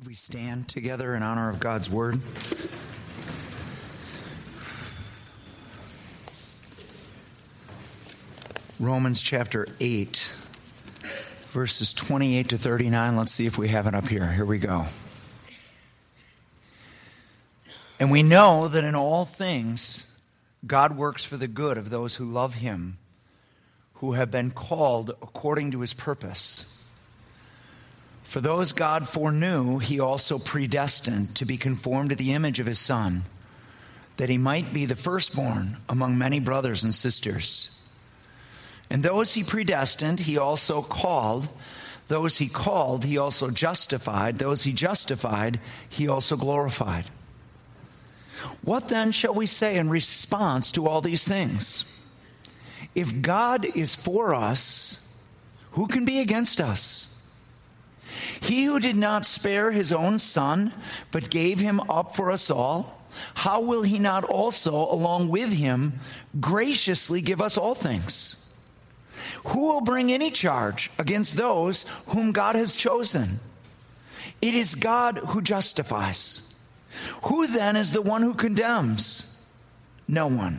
Could we stand together in honor of God's word? Romans chapter 8, verses 28 to 39. Let's see if we have it up here. Here we go. And we know that in all things, God works for the good of those who love him, who have been called according to his purpose. For those God foreknew, he also predestined to be conformed to the image of his Son, that he might be the firstborn among many brothers and sisters. And those he predestined, he also called. Those he called, he also justified. Those he justified, he also glorified. What then shall we say in response to all these things? If God is for us, who can be against us? He who did not spare his own son, but gave him up for us all, how will he not also, along with him, graciously give us all things? Who will bring any charge against those whom God has chosen? It is God who justifies. Who then is the one who condemns? No one.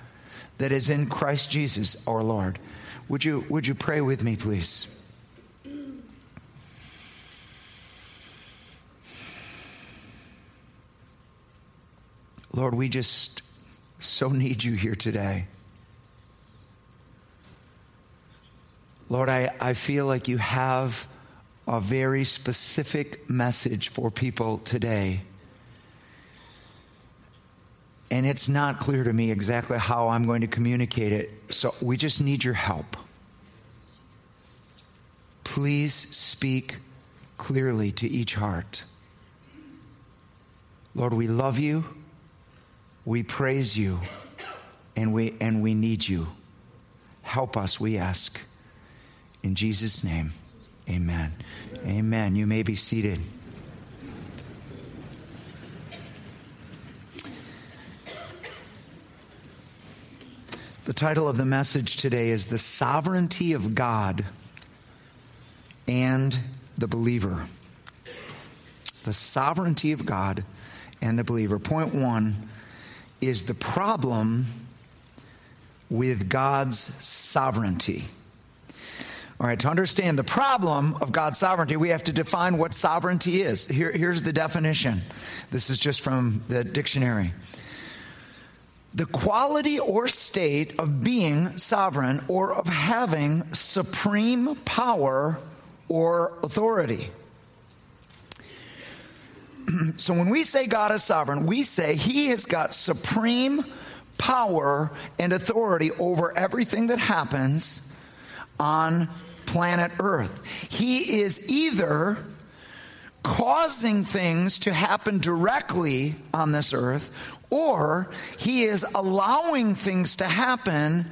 that is in Christ Jesus our Lord. Would you, would you pray with me, please? Lord, we just so need you here today. Lord, I, I feel like you have a very specific message for people today. And it's not clear to me exactly how I'm going to communicate it. So we just need your help. Please speak clearly to each heart. Lord, we love you. We praise you. And we, and we need you. Help us, we ask. In Jesus' name, amen. Amen. You may be seated. The title of the message today is The Sovereignty of God and the Believer. The sovereignty of God and the believer. Point one is the problem with God's sovereignty. All right, to understand the problem of God's sovereignty, we have to define what sovereignty is. Here, here's the definition. This is just from the dictionary the quality or state of being sovereign or of having supreme power or authority. so when we say God is sovereign, we say he has got supreme power and authority over everything that happens on planet Earth. He is either causing things to happen directly on this earth, or he is allowing things to happen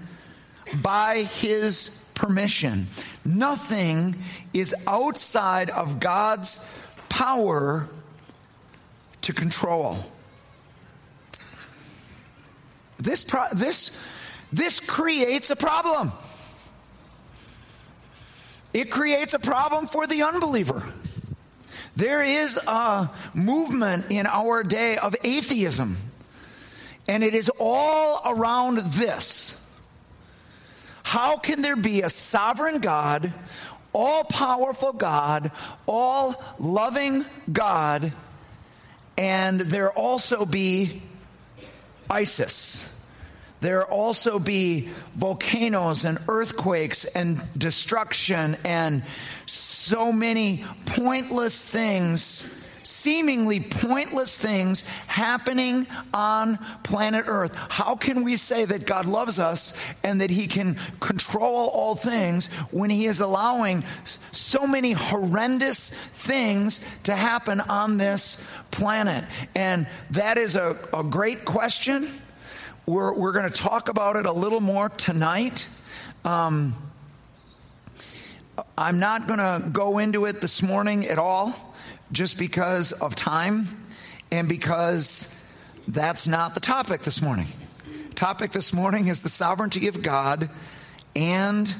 by his permission. Nothing is outside of God's power to control. This, pro- this, this creates a problem. It creates a problem for the unbeliever. There is a movement in our day of atheism, and it is all around this. How can there be a sovereign God, all powerful God, all loving God, and there also be ISIS. There also be volcanoes and earthquakes and destruction and so many pointless things seemingly pointless things happening on planet Earth. How can we say that God loves us and that He can control all things when He is allowing so many horrendous things to happen on this planet? And that is a, a great question. We're, we're going to talk about it a little more tonight. Um, I'm not going to go into it this morning at all just because of time and because that's not the topic this morning. Topic this morning is the sovereignty of God and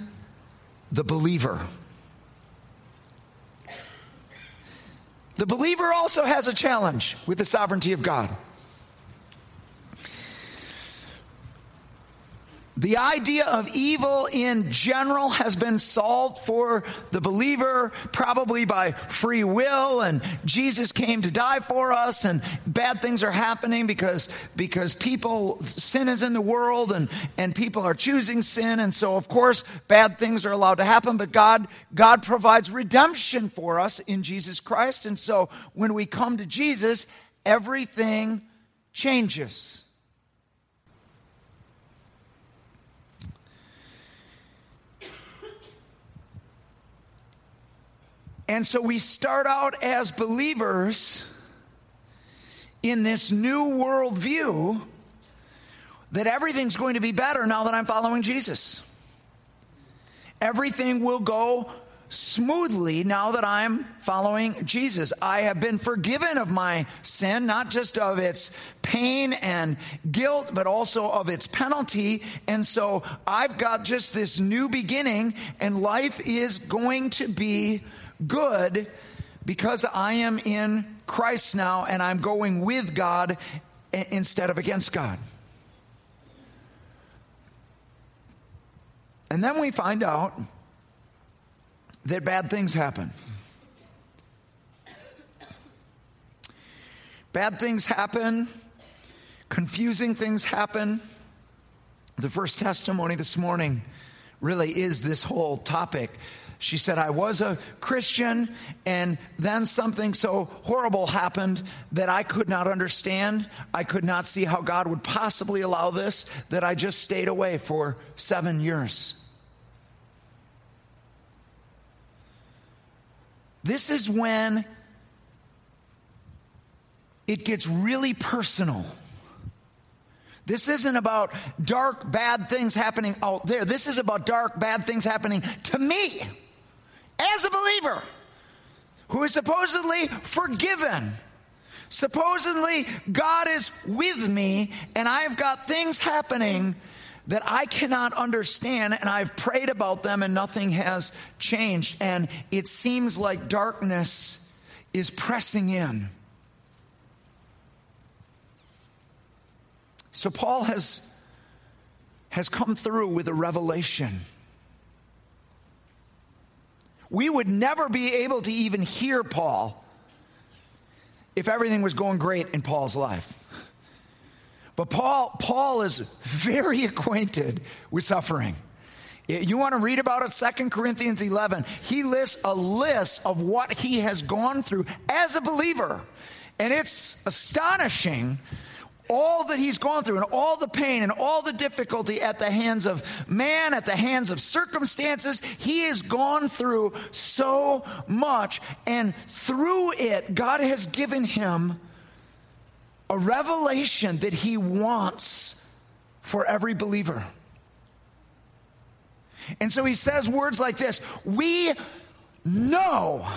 the believer. The believer also has a challenge with the sovereignty of God. The idea of evil in general has been solved for the believer probably by free will and Jesus came to die for us and bad things are happening because because people sin is in the world and and people are choosing sin and so of course bad things are allowed to happen but God God provides redemption for us in Jesus Christ and so when we come to Jesus everything changes. And so we start out as believers in this new worldview that everything's going to be better now that I'm following Jesus. Everything will go smoothly now that I'm following Jesus. I have been forgiven of my sin, not just of its pain and guilt, but also of its penalty. And so I've got just this new beginning, and life is going to be good because I am in Christ now and I'm going with God instead of against God. And then we find out that bad things happen. Bad things happen, confusing things happen. The first testimony this morning really is this whole topic she said, I was a Christian, and then something so horrible happened that I could not understand. I could not see how God would possibly allow this, that I just stayed away for seven years. This is when it gets really personal. This isn't about dark, bad things happening out there. This is about dark, bad things happening to me as a believer who is supposedly forgiven. Supposedly, God is with me, and I've got things happening that I cannot understand, and I've prayed about them, and nothing has changed. And it seems like darkness is pressing in. So, Paul has, has come through with a revelation we would never be able to even hear Paul if everything was going great in Paul's life. But Paul, Paul is very acquainted with suffering. You want to read about it, Second Corinthians 11. He lists a list of what he has gone through as a believer. And it's astonishing all that he's gone through and all the pain and all the difficulty at the hands of man, at the hands of circumstances. He has gone through so much. And through it, God has given him a revelation that he wants for every believer. And so he says words like this We know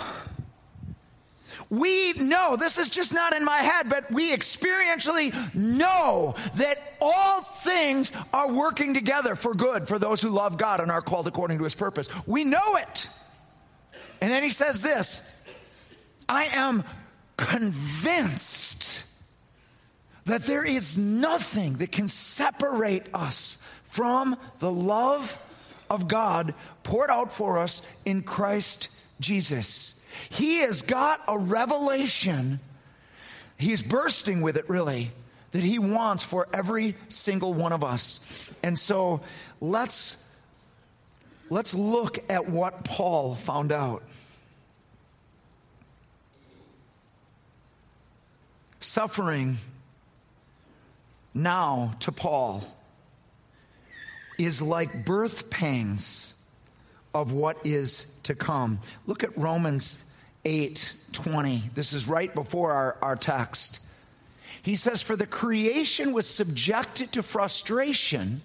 we know, this is just not in my head, but we experientially know that all things are working together for good for those who love God and are called according to his purpose. We know it. And then he says this I am convinced that there is nothing that can separate us from the love of God poured out for us in Christ Jesus. He has got a revelation. he's bursting with it, really, that he wants for every single one of us. And so let's, let's look at what Paul found out. Suffering now to Paul is like birth pangs of what is to come. Look at Romans 8 20. This is right before our, our text. He says, For the creation was subjected to frustration,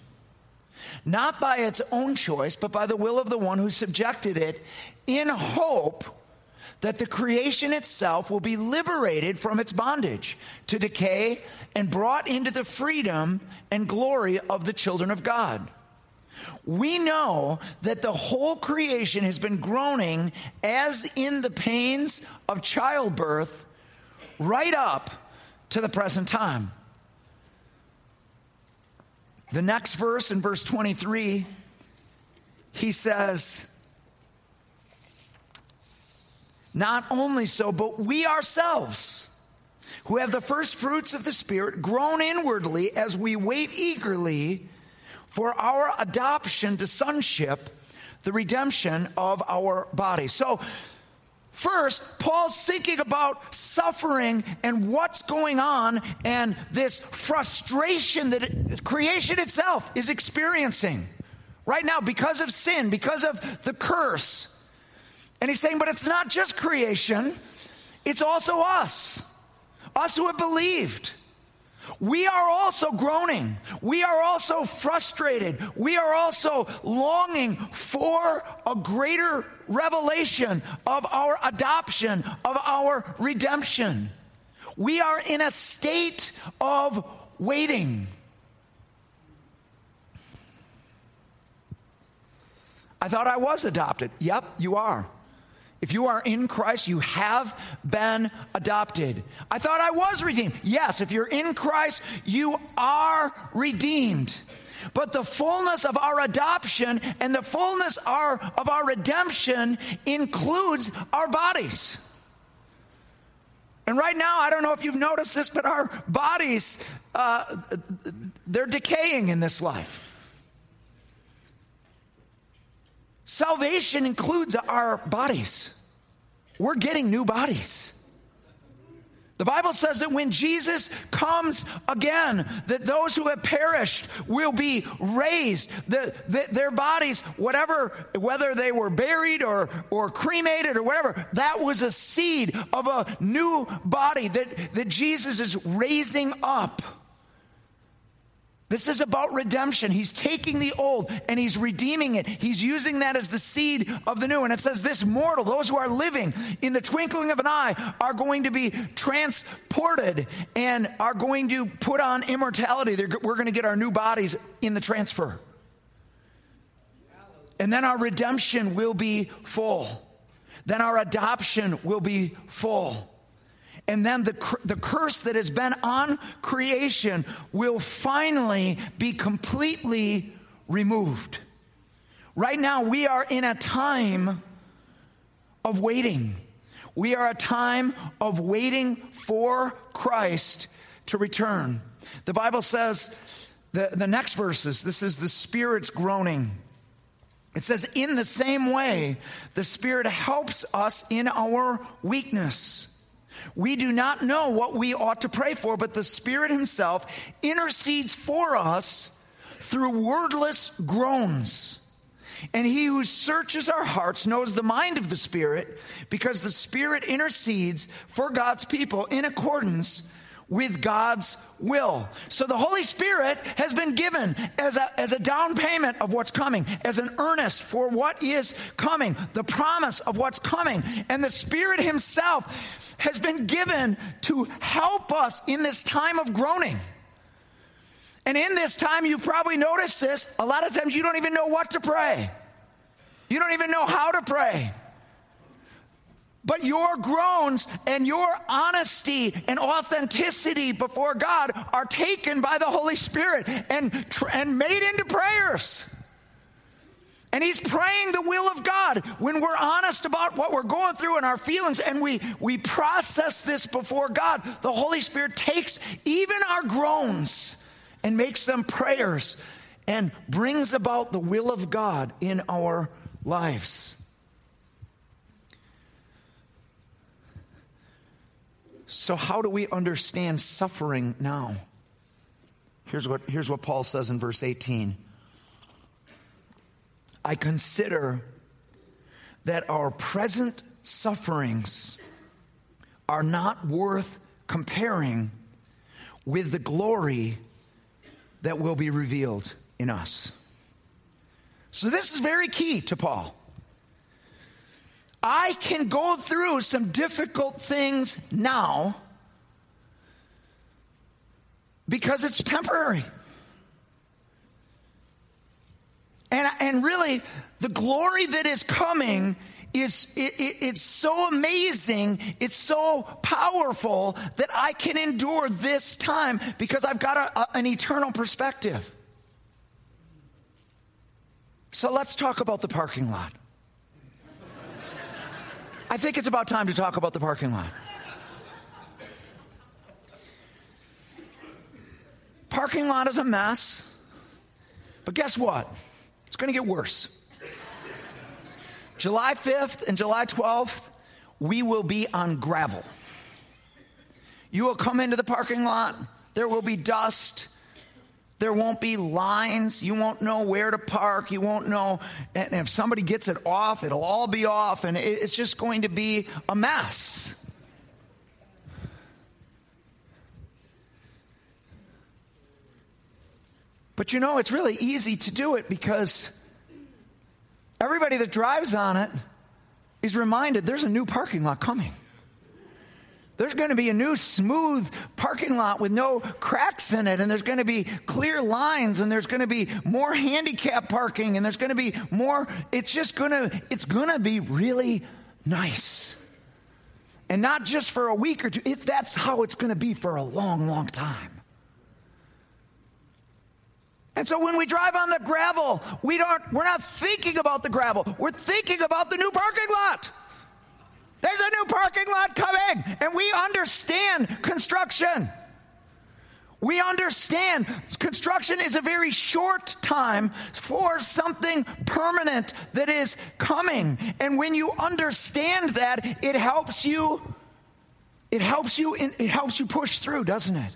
not by its own choice, but by the will of the one who subjected it, in hope that the creation itself will be liberated from its bondage to decay and brought into the freedom and glory of the children of God. We know that the whole creation has been groaning as in the pains of childbirth right up to the present time. The next verse in verse 23, he says, Not only so, but we ourselves, who have the first fruits of the Spirit, groan inwardly as we wait eagerly for our adoption to sonship, the redemption of our body. So, First, Paul's thinking about suffering and what's going on and this frustration that creation itself is experiencing right now because of sin, because of the curse. And he's saying, but it's not just creation, it's also us, us who have believed. We are also groaning. We are also frustrated. We are also longing for a greater revelation of our adoption, of our redemption. We are in a state of waiting. I thought I was adopted. Yep, you are. If you are in Christ, you have been adopted. I thought I was redeemed. Yes, if you're in Christ, you are redeemed. But the fullness of our adoption and the fullness our, of our redemption includes our bodies. And right now, I don't know if you've noticed this, but our bodies, uh, they're decaying in this life. Salvation includes our bodies. We're getting new bodies. The Bible says that when Jesus comes again, that those who have perished will be raised. The, the, their bodies, whatever, whether they were buried or, or cremated or whatever, that was a seed of a new body that, that Jesus is raising up. This is about redemption. He's taking the old and he's redeeming it. He's using that as the seed of the new. And it says, This mortal, those who are living in the twinkling of an eye, are going to be transported and are going to put on immortality. They're, we're going to get our new bodies in the transfer. And then our redemption will be full. Then our adoption will be full. And then the, the curse that has been on creation will finally be completely removed. Right now, we are in a time of waiting. We are a time of waiting for Christ to return. The Bible says, the, the next verses, this is the Spirit's groaning. It says, in the same way, the Spirit helps us in our weakness. We do not know what we ought to pray for, but the Spirit Himself intercedes for us through wordless groans. And he who searches our hearts knows the mind of the Spirit because the Spirit intercedes for God's people in accordance with God's will. So the Holy Spirit has been given as a, as a down payment of what's coming, as an earnest for what is coming, the promise of what's coming. And the Spirit Himself has been given to help us in this time of groaning. And in this time, you probably noticed this. A lot of times, you don't even know what to pray, you don't even know how to pray. But your groans and your honesty and authenticity before God are taken by the Holy Spirit and, and made into prayers. And he's praying the will of God. When we're honest about what we're going through and our feelings and we, we process this before God, the Holy Spirit takes even our groans and makes them prayers and brings about the will of God in our lives. So, how do we understand suffering now? Here's what, here's what Paul says in verse 18 I consider that our present sufferings are not worth comparing with the glory that will be revealed in us. So, this is very key to Paul. I can go through some difficult things now because it's temporary. And, and really, the glory that is coming is it, it, it's so amazing, it's so powerful that I can endure this time because I've got a, a, an eternal perspective. So let's talk about the parking lot. I think it's about time to talk about the parking lot. Parking lot is a mess, but guess what? It's going to get worse. July 5th and July 12th, we will be on gravel. You will come into the parking lot, there will be dust. There won't be lines. You won't know where to park. You won't know. And if somebody gets it off, it'll all be off. And it's just going to be a mess. But you know, it's really easy to do it because everybody that drives on it is reminded there's a new parking lot coming. There's going to be a new smooth parking lot with no cracks in it, and there's going to be clear lines, and there's going to be more handicap parking, and there's going to be more. It's just going to, it's going to be really nice. And not just for a week or two, it, that's how it's going to be for a long, long time. And so when we drive on the gravel, we don't, we're not thinking about the gravel. We're thinking about the new parking lot. There's a new parking lot coming, and we understand construction. We understand construction is a very short time for something permanent that is coming. And when you understand that, it helps you it helps you in, it helps you push through, doesn't it?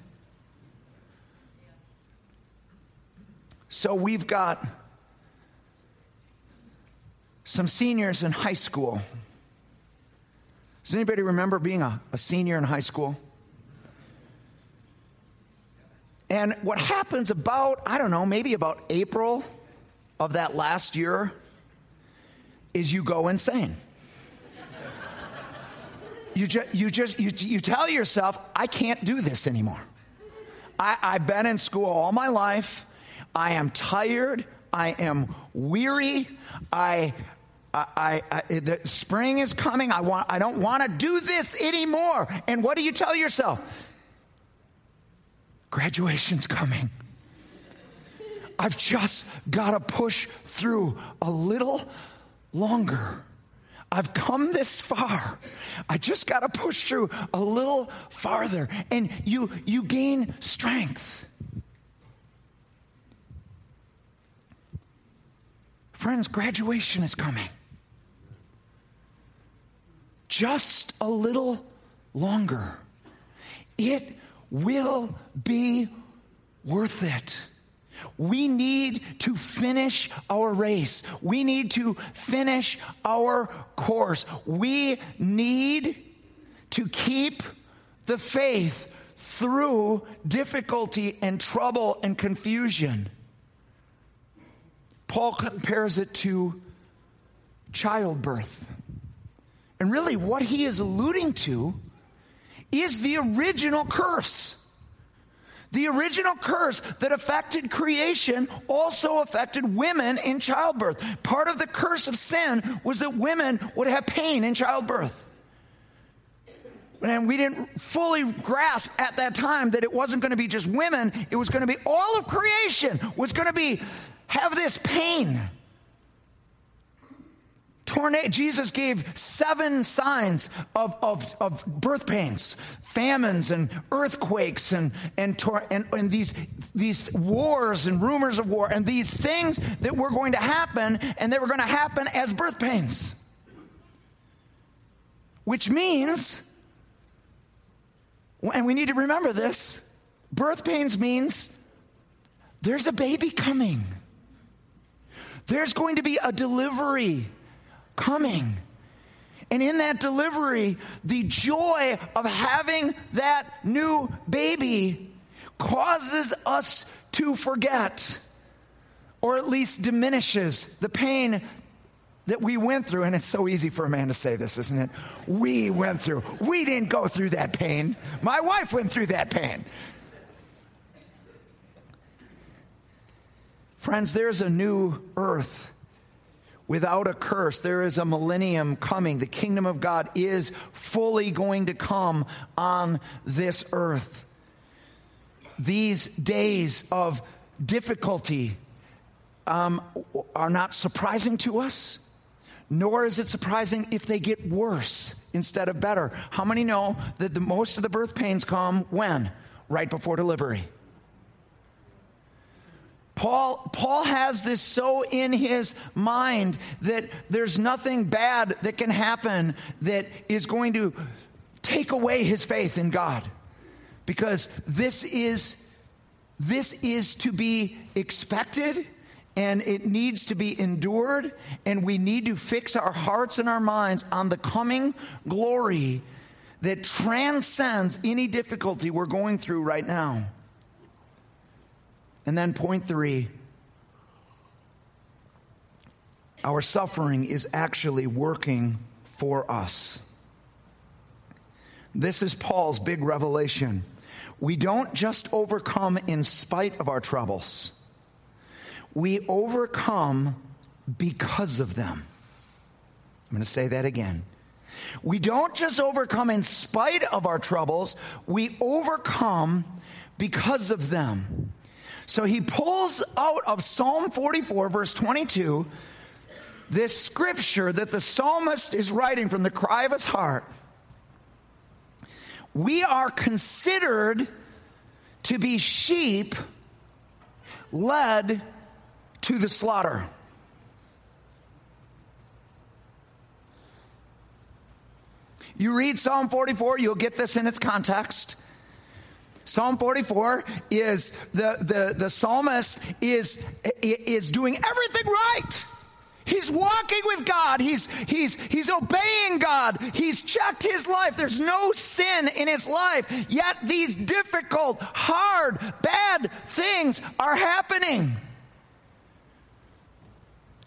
So we've got some seniors in high school. Does anybody remember being a, a senior in high school? And what happens about, I don't know, maybe about April of that last year is you go insane. you, ju- you just you, you tell yourself, I can't do this anymore. I, I've been in school all my life. I am tired. I am weary. I, I, the spring is coming. I want, I don't want to do this anymore. And what do you tell yourself? Graduation's coming. I've just got to push through a little longer. I've come this far. I just got to push through a little farther. And you, you gain strength. Friends, graduation is coming. Just a little longer. It will be worth it. We need to finish our race. We need to finish our course. We need to keep the faith through difficulty and trouble and confusion. Paul compares it to childbirth. And really, what he is alluding to is the original curse. The original curse that affected creation also affected women in childbirth. Part of the curse of sin was that women would have pain in childbirth. And we didn't fully grasp at that time that it wasn't going to be just women, it was going to be all of creation was going to be have this pain. Tornado, Jesus gave seven signs of, of, of birth pains, famines and earthquakes and, and, tor- and, and these, these wars and rumors of war and these things that were going to happen and they were going to happen as birth pains. Which means, and we need to remember this, birth pains means there's a baby coming. There's going to be a delivery coming. And in that delivery, the joy of having that new baby causes us to forget, or at least diminishes the pain that we went through. And it's so easy for a man to say this, isn't it? We went through. We didn't go through that pain. My wife went through that pain. Friends, there's a new earth without a curse. There is a millennium coming. The kingdom of God is fully going to come on this earth. These days of difficulty um, are not surprising to us, nor is it surprising if they get worse instead of better. How many know that the, most of the birth pains come when? Right before delivery. Paul, Paul has this so in his mind that there's nothing bad that can happen that is going to take away his faith in God. Because this is, this is to be expected and it needs to be endured, and we need to fix our hearts and our minds on the coming glory that transcends any difficulty we're going through right now. And then, point three our suffering is actually working for us. This is Paul's big revelation. We don't just overcome in spite of our troubles, we overcome because of them. I'm going to say that again. We don't just overcome in spite of our troubles, we overcome because of them. So he pulls out of Psalm 44, verse 22, this scripture that the psalmist is writing from the cry of his heart. We are considered to be sheep led to the slaughter. You read Psalm 44, you'll get this in its context. Psalm 44 is the, the, the psalmist is, is doing everything right. He's walking with God. He's, he's, he's obeying God. He's checked his life. There's no sin in his life. Yet these difficult, hard, bad things are happening.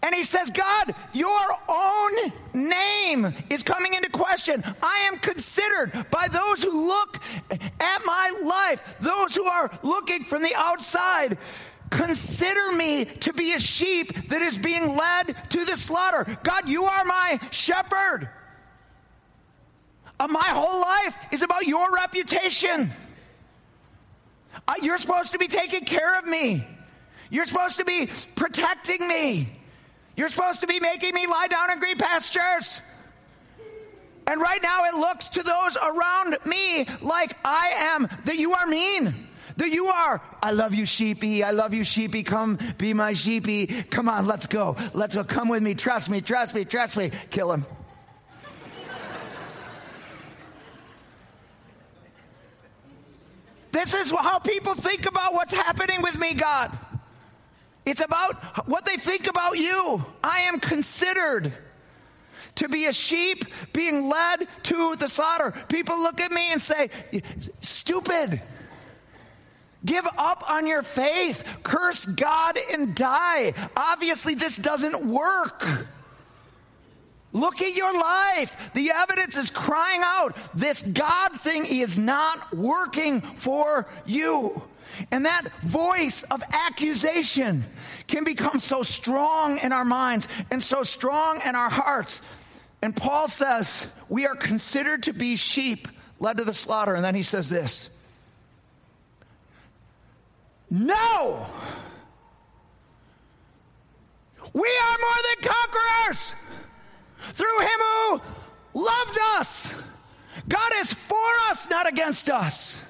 And he says, God, your own name is coming into question. I am considered by those who look at my life, those who are looking from the outside. Consider me to be a sheep that is being led to the slaughter. God, you are my shepherd. Uh, my whole life is about your reputation. Uh, you're supposed to be taking care of me. You're supposed to be protecting me. You're supposed to be making me lie down in green pastures. And right now it looks to those around me like I am, that you are mean. That you are, I love you, sheepy. I love you, sheepy. Come be my sheepy. Come on, let's go. Let's go. Come with me. Trust me, trust me, trust me. Kill him. this is how people think about what's happening with me, God. It's about what they think about you. I am considered to be a sheep being led to the slaughter. People look at me and say, stupid. Give up on your faith. Curse God and die. Obviously, this doesn't work. Look at your life. The evidence is crying out. This God thing is not working for you. And that voice of accusation can become so strong in our minds and so strong in our hearts. And Paul says, We are considered to be sheep led to the slaughter. And then he says this No! We are more than conquerors! through him who loved us. God is for us, not against us.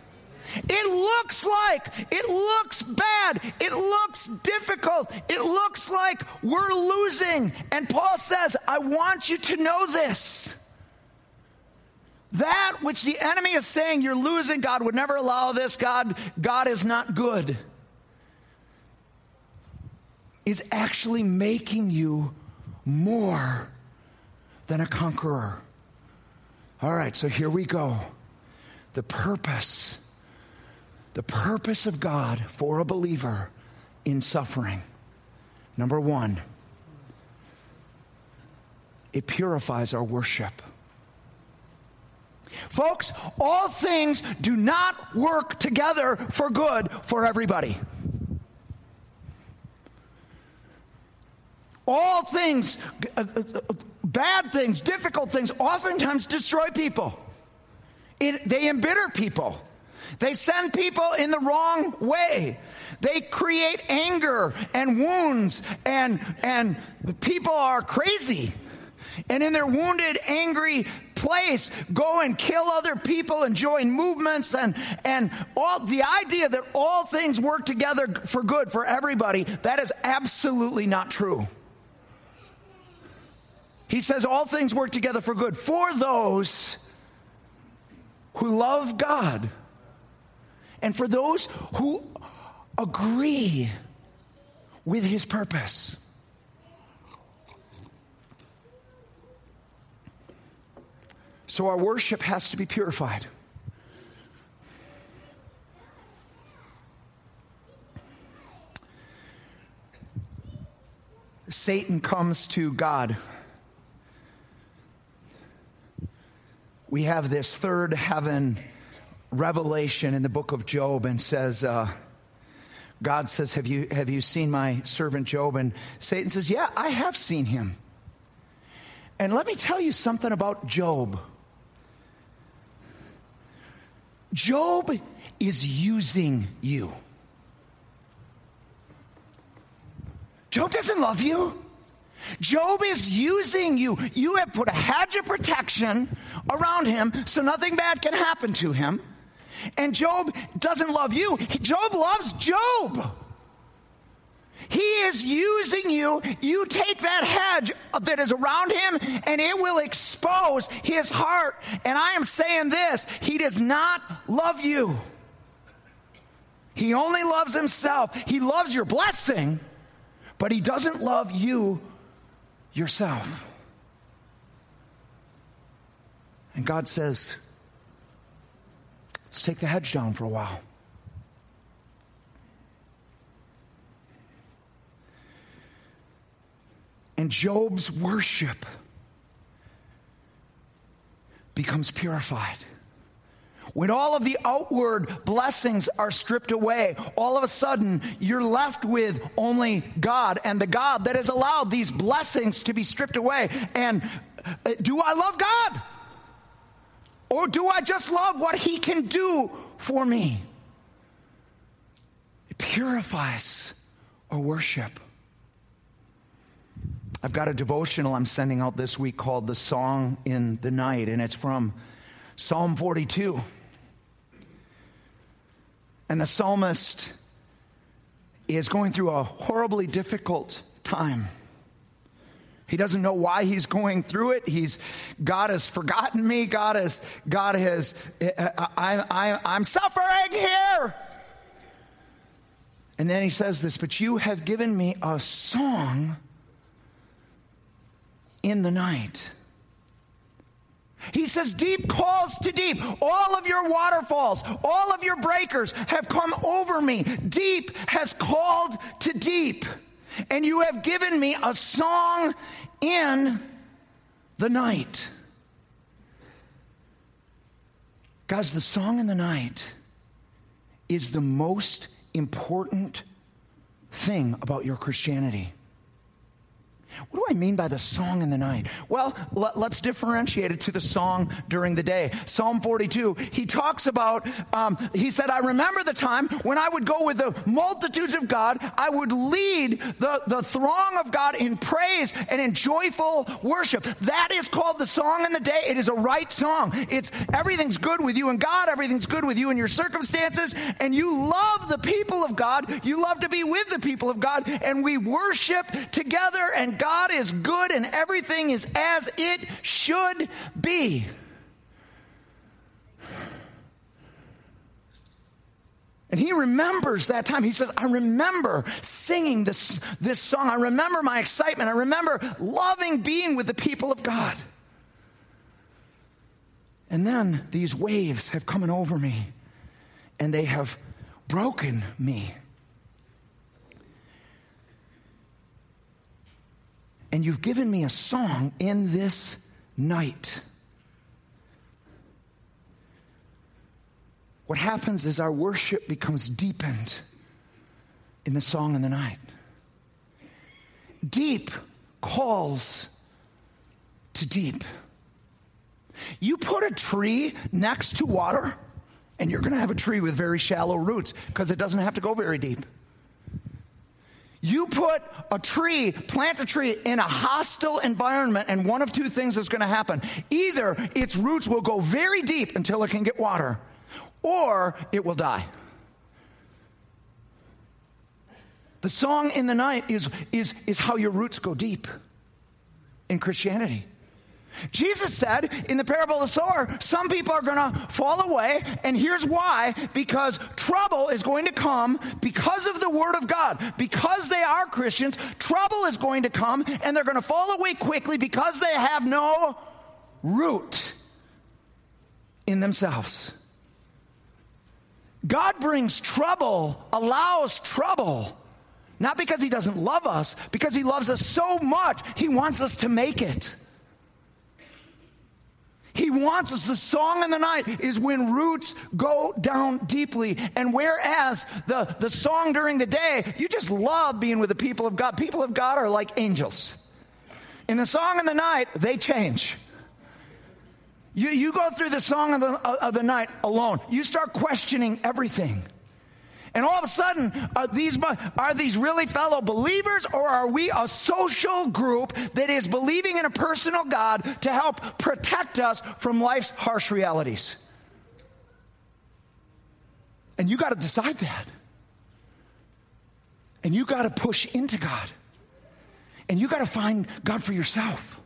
It looks like, it looks bad, it looks difficult, it looks like we're losing. And Paul says, I want you to know this. That which the enemy is saying you're losing, God would never allow this, God, God is not good, is actually making you more than a conqueror. All right, so here we go. The purpose, the purpose of God for a believer in suffering. Number one, it purifies our worship. Folks, all things do not work together for good for everybody. All things, uh, uh, uh, bad things, difficult things, oftentimes destroy people. It, they embitter people. They send people in the wrong way. They create anger and wounds, and, and people are crazy. And in their wounded, angry place, go and kill other people and join movements and, and all the idea that all things work together for good for everybody, that is absolutely not true. He says all things work together for good for those who love God and for those who agree with his purpose. So our worship has to be purified. Satan comes to God we have this third heaven revelation in the book of Job and says, uh, God says, have you, have you seen my servant Job? And Satan says, Yeah, I have seen him. And let me tell you something about Job. Job is using you. Job doesn't love you. Job is using you. You have put a hedge of protection around him so nothing bad can happen to him. And Job doesn't love you. Job loves Job. He is using you. You take that hedge that is around him and it will expose his heart. And I am saying this He does not love you. He only loves himself. He loves your blessing, but he doesn't love you yourself. And God says, let's take the hedge down for a while. And Job's worship becomes purified. When all of the outward blessings are stripped away, all of a sudden you're left with only God and the God that has allowed these blessings to be stripped away. And uh, do I love God? Or do I just love what He can do for me? It purifies our worship. I've got a devotional I'm sending out this week called The Song in the Night, and it's from Psalm 42. And the psalmist is going through a horribly difficult time. He doesn't know why he's going through it. He's God has forgotten me. God has God has I, I, I'm suffering here. And then he says this, but you have given me a song in the night. He says, Deep calls to deep. All of your waterfalls, all of your breakers have come over me. Deep has called to deep. And you have given me a song in the night. Guys, the song in the night is the most important thing about your Christianity. What do I mean by the song in the night? Well, let, us differentiate it to the song during the day. Psalm 42, he talks about, um, he said, I remember the time when I would go with the multitudes of God, I would lead the, the throng of God in praise and in joyful worship. That is called the song in the day. It is a right song. It's everything's good with you and God, everything's good with you and your circumstances, and you love the people of God. You love to be with the people of God, and we worship together, and God is good, and everything is as it should be. And he remembers that time. He says, I remember singing this, this song. I remember my excitement. I remember loving being with the people of God. And then these waves have come over me and they have broken me. And you've given me a song in this night. What happens is our worship becomes deepened in the song in the night. Deep calls to deep. You put a tree next to water, and you're going to have a tree with very shallow roots because it doesn't have to go very deep. You put a tree, plant a tree in a hostile environment, and one of two things is going to happen. Either its roots will go very deep until it can get water, or it will die. The song in the night is, is, is how your roots go deep in Christianity. Jesus said in the parable of the sower, some people are going to fall away, and here's why because trouble is going to come because of the Word of God. Because they are Christians, trouble is going to come, and they're going to fall away quickly because they have no root in themselves. God brings trouble, allows trouble, not because He doesn't love us, because He loves us so much, He wants us to make it. He wants us. The song in the night is when roots go down deeply. And whereas the, the song during the day, you just love being with the people of God. People of God are like angels. In the song in the night, they change. You, you go through the song of the, of the night alone, you start questioning everything. And all of a sudden, are these, are these really fellow believers or are we a social group that is believing in a personal God to help protect us from life's harsh realities? And you got to decide that. And you got to push into God. And you got to find God for yourself.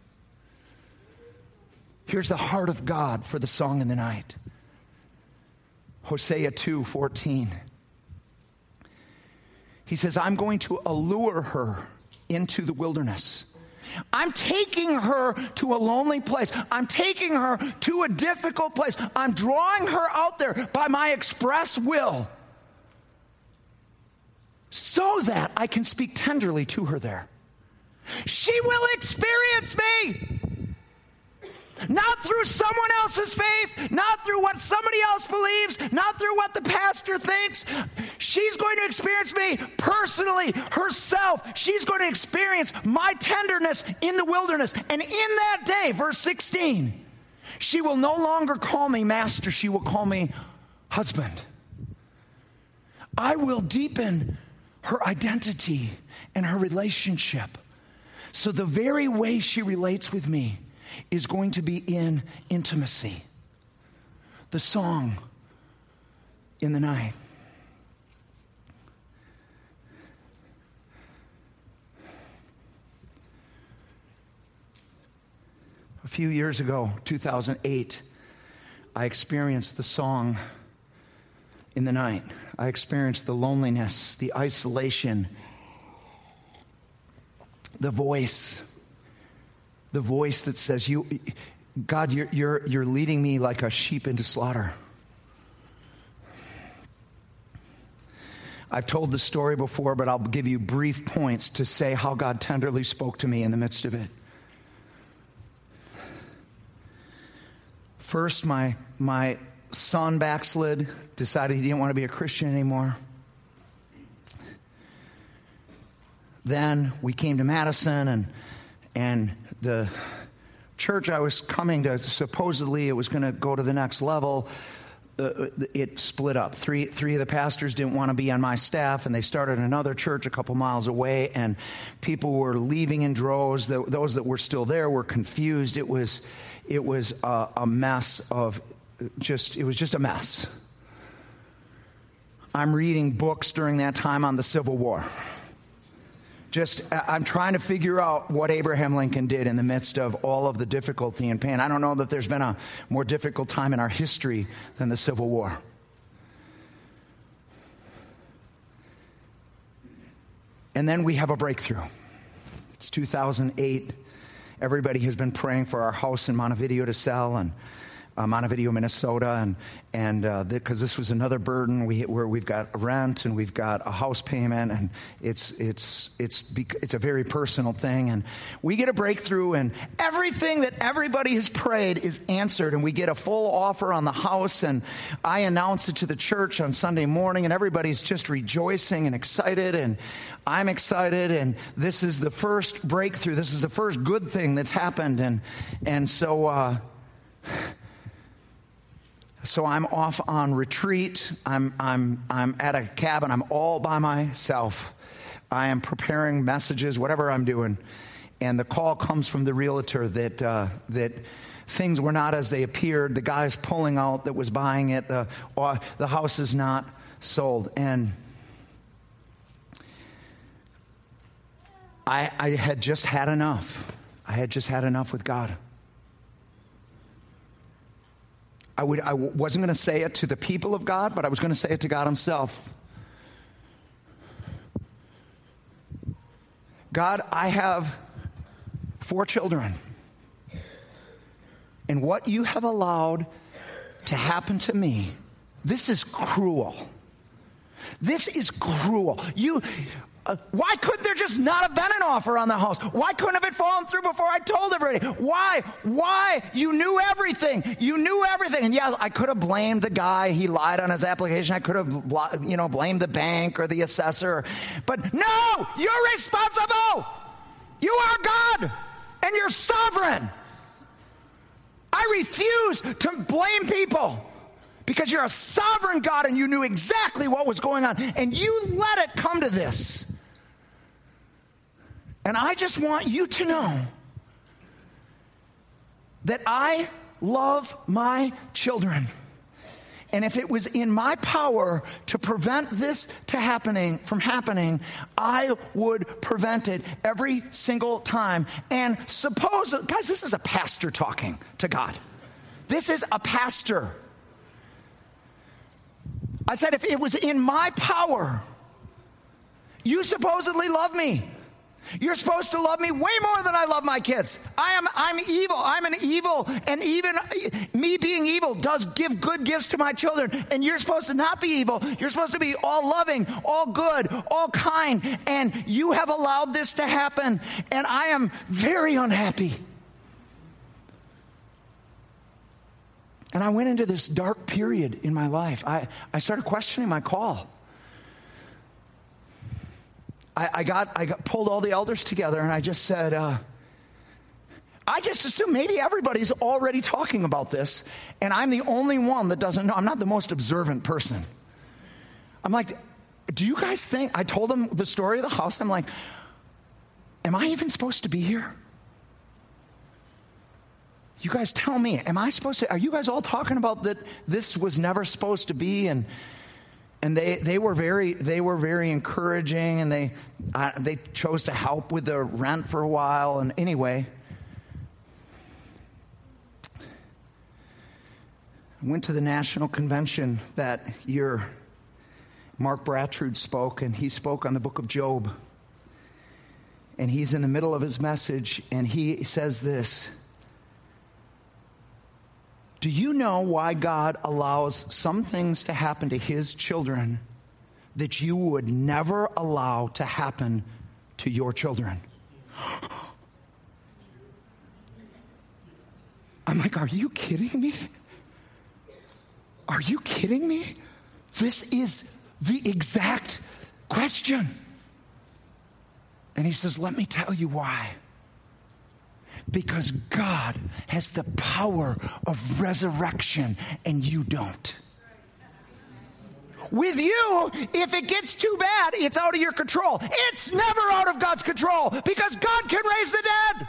Here's the heart of God for the song in the night. Hosea 2 14. He says, I'm going to allure her into the wilderness. I'm taking her to a lonely place. I'm taking her to a difficult place. I'm drawing her out there by my express will so that I can speak tenderly to her there. She will experience me. Not through someone else's faith, not through what somebody else believes, not through what the pastor thinks. She's going to experience me personally, herself. She's going to experience my tenderness in the wilderness. And in that day, verse 16, she will no longer call me master, she will call me husband. I will deepen her identity and her relationship. So the very way she relates with me is going to be in intimacy. The song in the night. A few years ago, 2008, I experienced the song in the night. I experienced the loneliness, the isolation, the voice the voice that says, you, God, you're, you're, you're leading me like a sheep into slaughter. I've told the story before, but I'll give you brief points to say how God tenderly spoke to me in the midst of it. First, my, my son backslid, decided he didn't want to be a Christian anymore. Then we came to Madison and and the church I was coming to, supposedly it was going to go to the next level. Uh, it split up. Three, three of the pastors didn't want to be on my staff, and they started another church a couple miles away, and people were leaving in droves. The, those that were still there were confused. It was, it was a, a mess of just, it was just a mess. I'm reading books during that time on the Civil War just uh, i'm trying to figure out what abraham lincoln did in the midst of all of the difficulty and pain. I don't know that there's been a more difficult time in our history than the civil war. And then we have a breakthrough. It's 2008 everybody has been praying for our house in montevideo to sell and uh, Montevideo, Minnesota, and and because uh, this was another burden, we where we've got rent and we've got a house payment, and it's it's it's it's a very personal thing, and we get a breakthrough, and everything that everybody has prayed is answered, and we get a full offer on the house, and I announce it to the church on Sunday morning, and everybody's just rejoicing and excited, and I'm excited, and this is the first breakthrough. This is the first good thing that's happened, and and so. Uh, so I'm off on retreat. I'm, I'm, I'm at a cabin. I'm all by myself. I am preparing messages, whatever I'm doing. And the call comes from the realtor that, uh, that things were not as they appeared. The guy's pulling out that was buying it. The, uh, the house is not sold. And I, I had just had enough. I had just had enough with God. I, would, I wasn't going to say it to the people of God, but I was going to say it to God Himself. God, I have four children. And what you have allowed to happen to me, this is cruel. This is cruel. You, Uh, why couldn't there just not have been an offer on the house? Why couldn't have it fallen through before I told everybody? Why? Why? You knew everything. You knew everything. And yes, I could have blamed the guy. He lied on his application. I could have, you know, blamed the bank or the assessor. But no, you're responsible. You are God and you're sovereign. I refuse to blame people because you're a sovereign God and you knew exactly what was going on and you let it come to this. And I just want you to know that I love my children. And if it was in my power to prevent this to happening from happening, I would prevent it every single time. And suppose, guys, this is a pastor talking to God. This is a pastor. I said, if it was in my power, you supposedly love me. You're supposed to love me way more than I love my kids. I am I'm evil. I'm an evil and even me being evil does give good gifts to my children and you're supposed to not be evil. You're supposed to be all loving, all good, all kind and you have allowed this to happen and I am very unhappy. And I went into this dark period in my life. I, I started questioning my call. I, I, got, I got pulled all the elders together and I just said, uh, I just assume maybe everybody's already talking about this, and I'm the only one that doesn't know. I'm not the most observant person. I'm like, do you guys think? I told them the story of the house. I'm like, am I even supposed to be here? You guys tell me, am I supposed to? Are you guys all talking about that this was never supposed to be? And and they, they were very they were very encouraging and they uh, they chose to help with the rent for a while. And anyway I went to the national convention that year. Mark Bratrud spoke and he spoke on the book of job. And he's in the middle of his message and he says this do you know why God allows some things to happen to his children that you would never allow to happen to your children? I'm like, are you kidding me? Are you kidding me? This is the exact question. And he says, Let me tell you why. Because God has the power of resurrection and you don't. With you, if it gets too bad, it's out of your control. It's never out of God's control because God can raise the dead.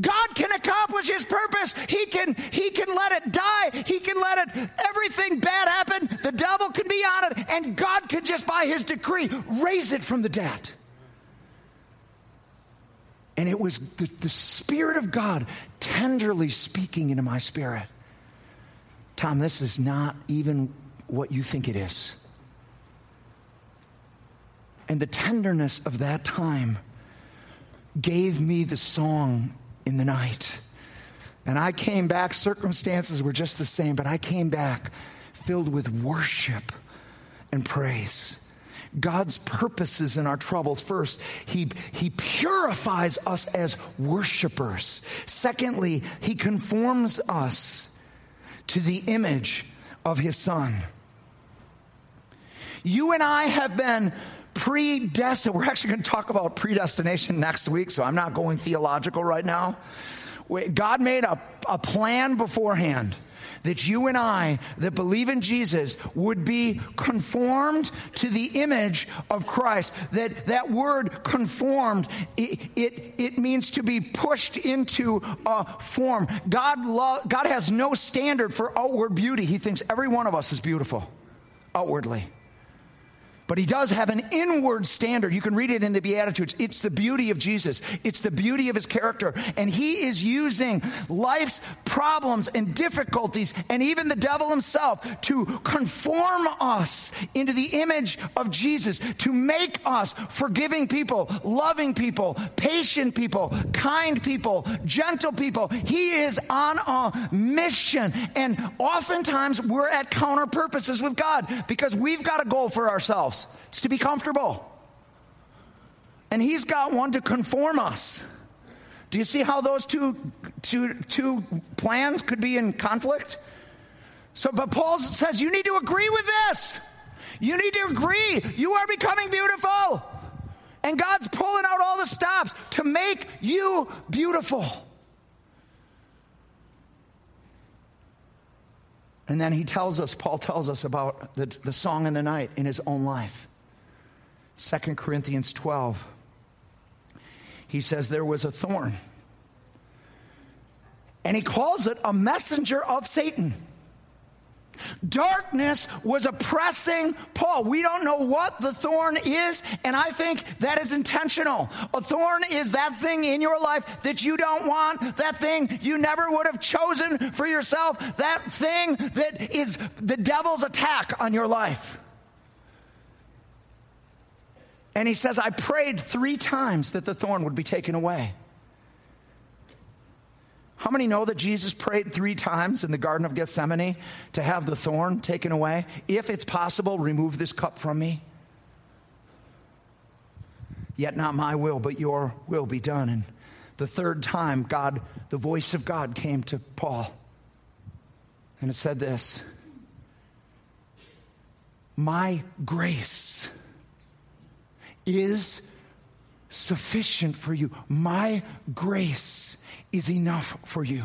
God can accomplish his purpose. He can he can let it die. He can let it everything bad happen. The devil can be on it and God can just by his decree raise it from the dead. And it was the, the Spirit of God tenderly speaking into my spirit. Tom, this is not even what you think it is. And the tenderness of that time gave me the song in the night. And I came back, circumstances were just the same, but I came back filled with worship and praise. God's purposes in our troubles. First, he, he purifies us as worshipers. Secondly, He conforms us to the image of His Son. You and I have been predestined. We're actually going to talk about predestination next week, so I'm not going theological right now. God made a, a plan beforehand that you and I that believe in Jesus would be conformed to the image of Christ. That that word conformed, it, it, it means to be pushed into a form. God, lo- God has no standard for outward beauty. He thinks every one of us is beautiful outwardly. But he does have an inward standard. You can read it in the Beatitudes. It's the beauty of Jesus, it's the beauty of his character. And he is using life's problems and difficulties and even the devil himself to conform us into the image of Jesus, to make us forgiving people, loving people, patient people, kind people, gentle people. He is on a mission. And oftentimes we're at counter purposes with God because we've got a goal for ourselves. It's to be comfortable. And he's got one to conform us. Do you see how those two, two, two plans could be in conflict? So, but Paul says you need to agree with this. You need to agree. You are becoming beautiful. And God's pulling out all the stops to make you beautiful. And then he tells us, Paul tells us about the, the song in the night in his own life. 2 Corinthians 12. He says there was a thorn. And he calls it a messenger of Satan. Darkness was oppressing Paul. We don't know what the thorn is, and I think that is intentional. A thorn is that thing in your life that you don't want, that thing you never would have chosen for yourself, that thing that is the devil's attack on your life. And he says, I prayed three times that the thorn would be taken away. How many know that Jesus prayed three times in the Garden of Gethsemane to have the thorn taken away? If it's possible, remove this cup from me. Yet not my will, but your will be done. And the third time, God, the voice of God came to Paul. And it said this My grace is sufficient for you. My grace is enough for you.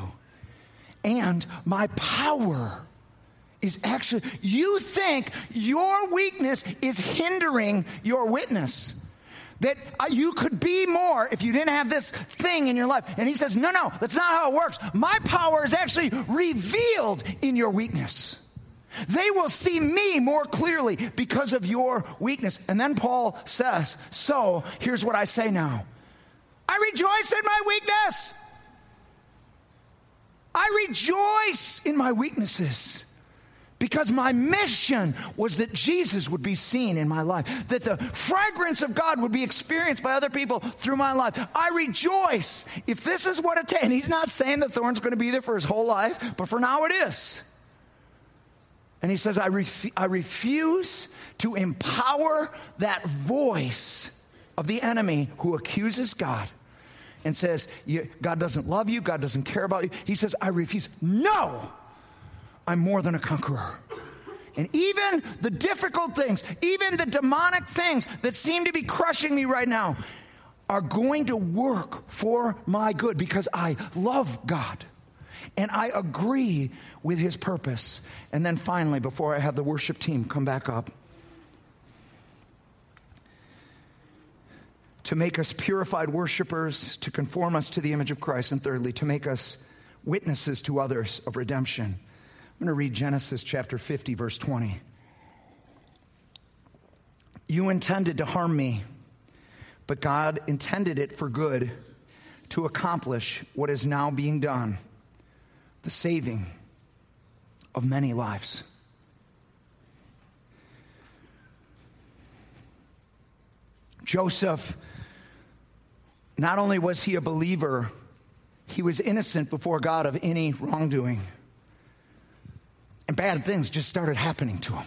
And my power is actually, you think your weakness is hindering your witness. That uh, you could be more if you didn't have this thing in your life. And he says, No, no, that's not how it works. My power is actually revealed in your weakness. They will see me more clearly because of your weakness. And then Paul says, So here's what I say now I rejoice in my weakness. I rejoice in my weaknesses because my mission was that Jesus would be seen in my life, that the fragrance of God would be experienced by other people through my life. I rejoice if this is what it takes. And he's not saying the thorn's going to be there for his whole life, but for now it is. And he says, I, ref- I refuse to empower that voice of the enemy who accuses God and says, God doesn't love you, God doesn't care about you. He says, I refuse. No, I'm more than a conqueror. And even the difficult things, even the demonic things that seem to be crushing me right now, are going to work for my good because I love God and I agree with his purpose. And then finally, before I have the worship team come back up, to make us purified worshipers, to conform us to the image of Christ, and thirdly, to make us witnesses to others of redemption. I'm going to read Genesis chapter 50, verse 20. You intended to harm me, but God intended it for good to accomplish what is now being done the saving of many lives. Joseph, not only was he a believer, he was innocent before God of any wrongdoing. And bad things just started happening to him.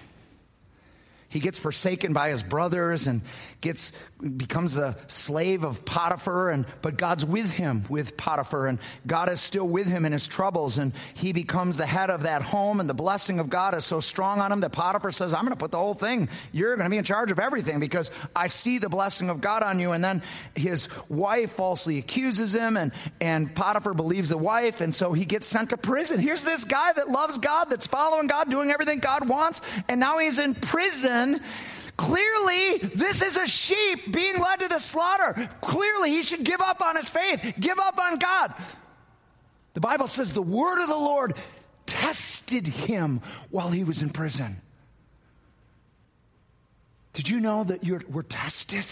He gets forsaken by his brothers and gets becomes the slave of Potiphar and but God's with him with Potiphar and God is still with him in his troubles and he becomes the head of that home and the blessing of God is so strong on him that Potiphar says I'm going to put the whole thing you're going to be in charge of everything because I see the blessing of God on you and then his wife falsely accuses him and and Potiphar believes the wife and so he gets sent to prison. Here's this guy that loves God that's following God doing everything God wants and now he's in prison Clearly, this is a sheep being led to the slaughter. Clearly, he should give up on his faith, give up on God. The Bible says the word of the Lord tested him while he was in prison. Did you know that we're tested?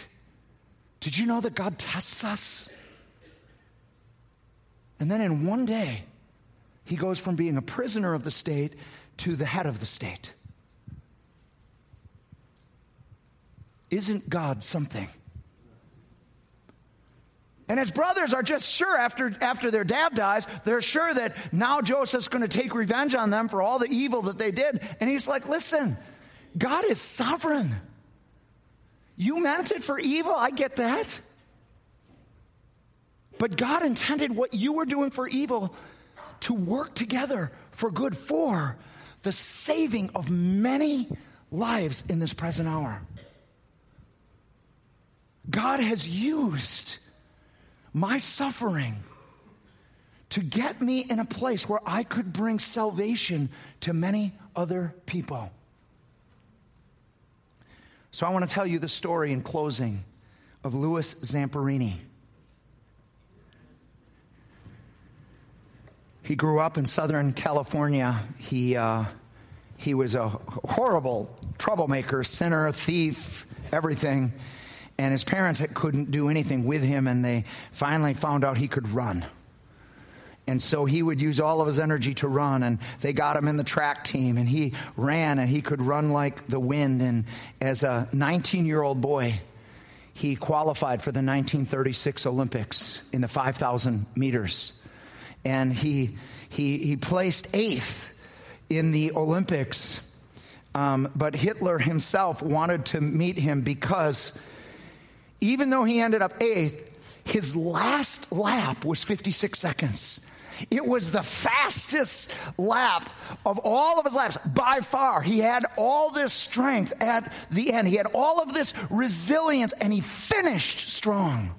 Did you know that God tests us? And then in one day, he goes from being a prisoner of the state to the head of the state. Isn't God something? And his brothers are just sure after, after their dad dies, they're sure that now Joseph's going to take revenge on them for all the evil that they did. And he's like, listen, God is sovereign. You meant it for evil, I get that. But God intended what you were doing for evil to work together for good for the saving of many lives in this present hour. God has used my suffering to get me in a place where I could bring salvation to many other people. So I want to tell you the story in closing of Louis Zamperini. He grew up in Southern California. He, uh, he was a horrible troublemaker, sinner, thief, everything and his parents couldn't do anything with him, and they finally found out he could run. And so he would use all of his energy to run, and they got him in the track team, and he ran, and he could run like the wind. And as a 19 year old boy, he qualified for the 1936 Olympics in the 5,000 meters. And he, he, he placed eighth in the Olympics. Um, but Hitler himself wanted to meet him because even though he ended up eighth, his last lap was 56 seconds. It was the fastest lap of all of his laps by far. He had all this strength at the end. He had all of this resilience and he finished strong.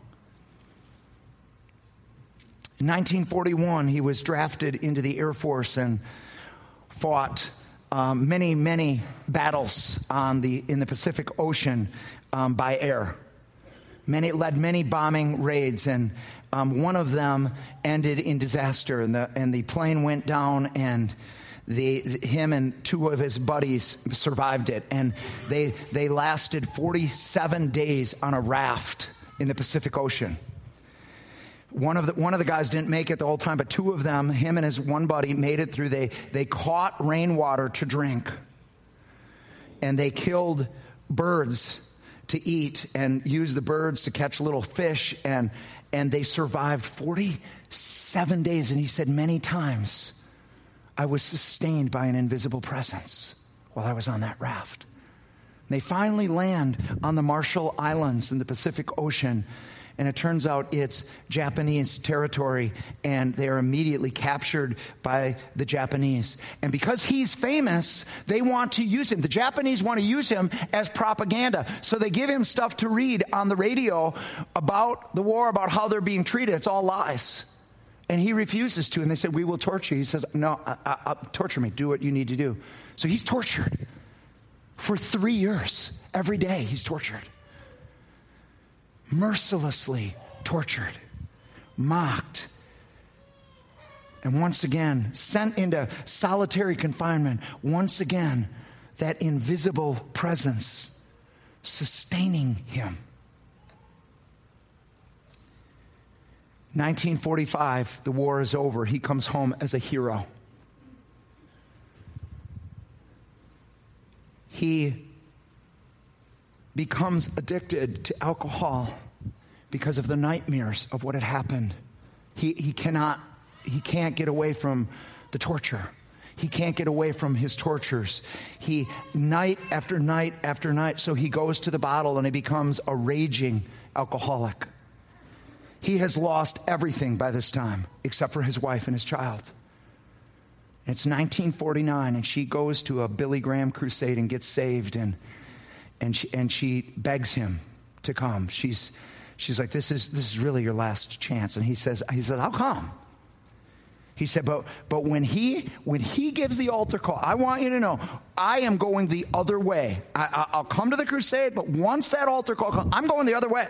In 1941, he was drafted into the Air Force and fought um, many, many battles the, in the Pacific Ocean um, by air. Many, led many bombing raids, and um, one of them ended in disaster. And the, and the plane went down, and the, him and two of his buddies survived it. And they, they lasted 47 days on a raft in the Pacific Ocean. One of, the, one of the guys didn't make it the whole time, but two of them, him and his one buddy, made it through. They, they caught rainwater to drink, and they killed birds to eat and use the birds to catch little fish and and they survived 47 days and he said many times I was sustained by an invisible presence while I was on that raft. they finally land on the Marshall Islands in the Pacific Ocean and it turns out it's Japanese territory, and they are immediately captured by the Japanese. And because he's famous, they want to use him. The Japanese want to use him as propaganda. So they give him stuff to read on the radio about the war, about how they're being treated. It's all lies. And he refuses to, and they said, We will torture you. He says, No, I, I, I, torture me. Do what you need to do. So he's tortured for three years. Every day he's tortured mercilessly tortured, mocked, and once again sent into solitary confinement. Once again, that invisible presence sustaining him. 1945, the war is over. He comes home as a hero. He becomes addicted to alcohol because of the nightmares of what had happened. He, he cannot, he can't get away from the torture. He can't get away from his tortures. He, night after night after night, so he goes to the bottle and he becomes a raging alcoholic. He has lost everything by this time except for his wife and his child. It's 1949, and she goes to a Billy Graham crusade and gets saved. And and she, and she begs him to come. She's, she's like, this is, this is really your last chance. And he says, he says, I'll come. He said, but, but when, he, when he gives the altar call, I want you to know, I am going the other way. I, will come to the crusade, but once that altar call comes, I'm going the other way.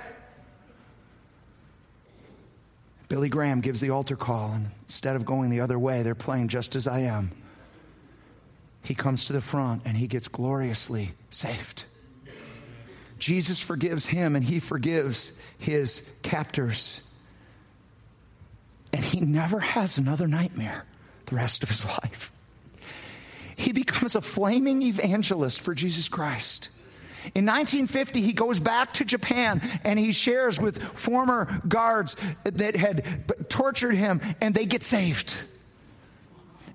Billy Graham gives the altar call, and instead of going the other way, they're playing just as I am. He comes to the front and he gets gloriously saved. Jesus forgives him and he forgives his captors. And he never has another nightmare the rest of his life. He becomes a flaming evangelist for Jesus Christ. In 1950, he goes back to Japan and he shares with former guards that had tortured him, and they get saved.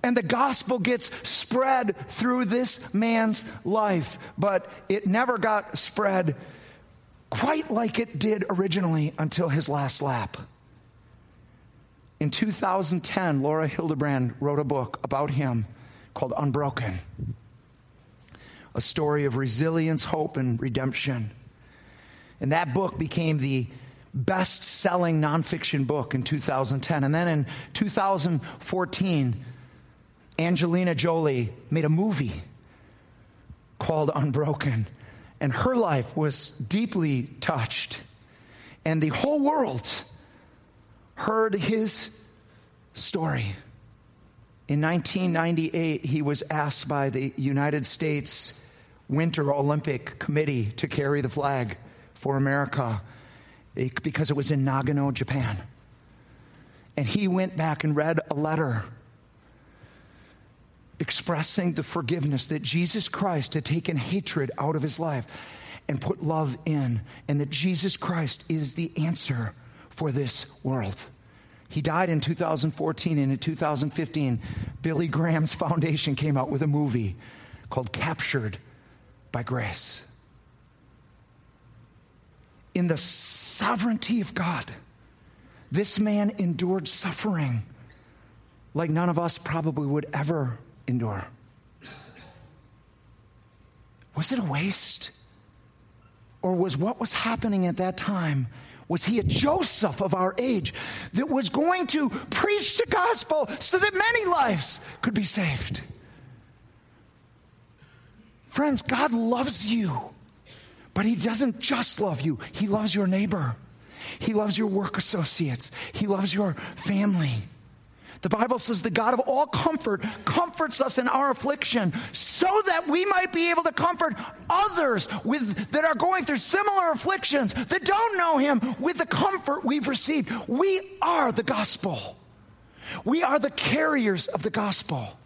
And the gospel gets spread through this man's life, but it never got spread quite like it did originally until his last lap. In 2010, Laura Hillenbrand wrote a book about him called Unbroken a story of resilience, hope, and redemption. And that book became the best selling nonfiction book in 2010. And then in 2014, Angelina Jolie made a movie called Unbroken, and her life was deeply touched. And the whole world heard his story. In 1998, he was asked by the United States Winter Olympic Committee to carry the flag for America eh, because it was in Nagano, Japan. And he went back and read a letter expressing the forgiveness that Jesus Christ had taken hatred out of his life and put love in, and that Jesus Christ is the answer for this world. He died in 2014, and in 2015, Billy Graham's foundation came out with a movie called Captured by Grace. In the sovereignty of God, this man endured suffering like none of us probably would ever endure. Was it a waste? Or was what was happening at that time? Was he a Joseph of our age that was going to preach the gospel so that many lives could be saved? Friends, God loves you, but He doesn't just love you, He loves your neighbor, He loves your work associates, He loves your family. The Bible says the God of all comfort comforts us in our affliction so that we might be able to comfort others with, that are going through similar afflictions that don't know Him with the comfort we've received. We are the gospel. We are the carriers of the gospel.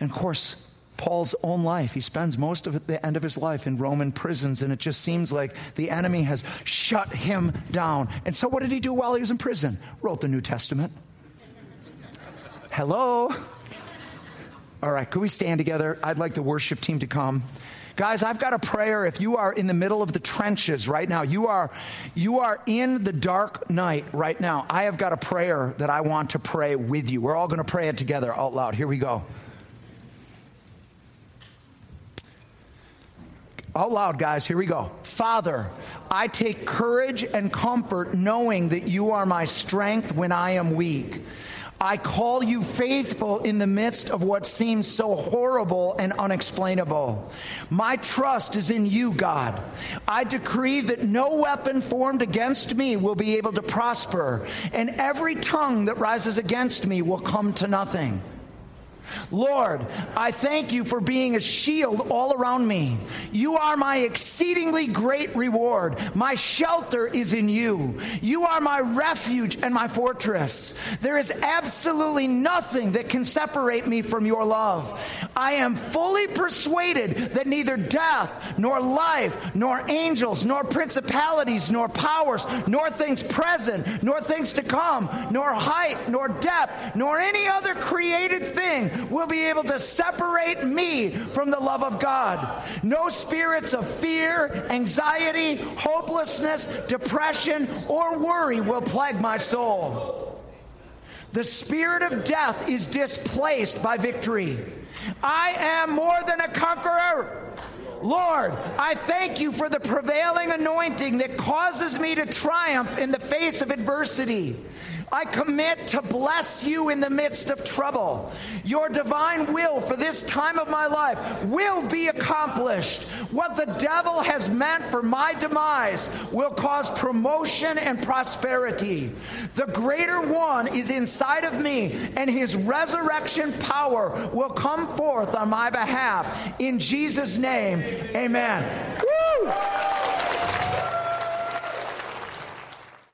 And of course, Paul's own life. He spends most of the end of his life in Roman prisons, and it just seems like the enemy has shut him down. And so, what did he do while he was in prison? Wrote the New Testament. Hello? All right, could we stand together? I'd like the worship team to come. Guys, I've got a prayer. If you are in the middle of the trenches right now, you are, you are in the dark night right now. I have got a prayer that I want to pray with you. We're all going to pray it together out loud. Here we go. Out loud, guys, here we go. Father, I take courage and comfort knowing that you are my strength when I am weak. I call you faithful in the midst of what seems so horrible and unexplainable. My trust is in you, God. I decree that no weapon formed against me will be able to prosper, and every tongue that rises against me will come to nothing. Lord, I thank you for being a shield all around me. You are my exceedingly great reward. My shelter is in you. You are my refuge and my fortress. There is absolutely nothing that can separate me from your love. I am fully persuaded that neither death, nor life, nor angels, nor principalities, nor powers, nor things present, nor things to come, nor height, nor depth, nor any other created thing will be able to separate me from the love of God. No spirits of fear, anxiety, hopelessness, depression, or worry will plague my soul. The spirit of death is displaced by victory. I am more than a conqueror. Lord, I thank you for the prevailing anointing that causes me to triumph in the face of adversity. I commit to bless you in the midst of trouble. Your divine will for this time of my life will be accomplished. What the devil has meant for my demise will cause promotion and prosperity. The greater one is inside of me, and his resurrection power will come forth on my behalf. In Jesus' name, amen. Woo!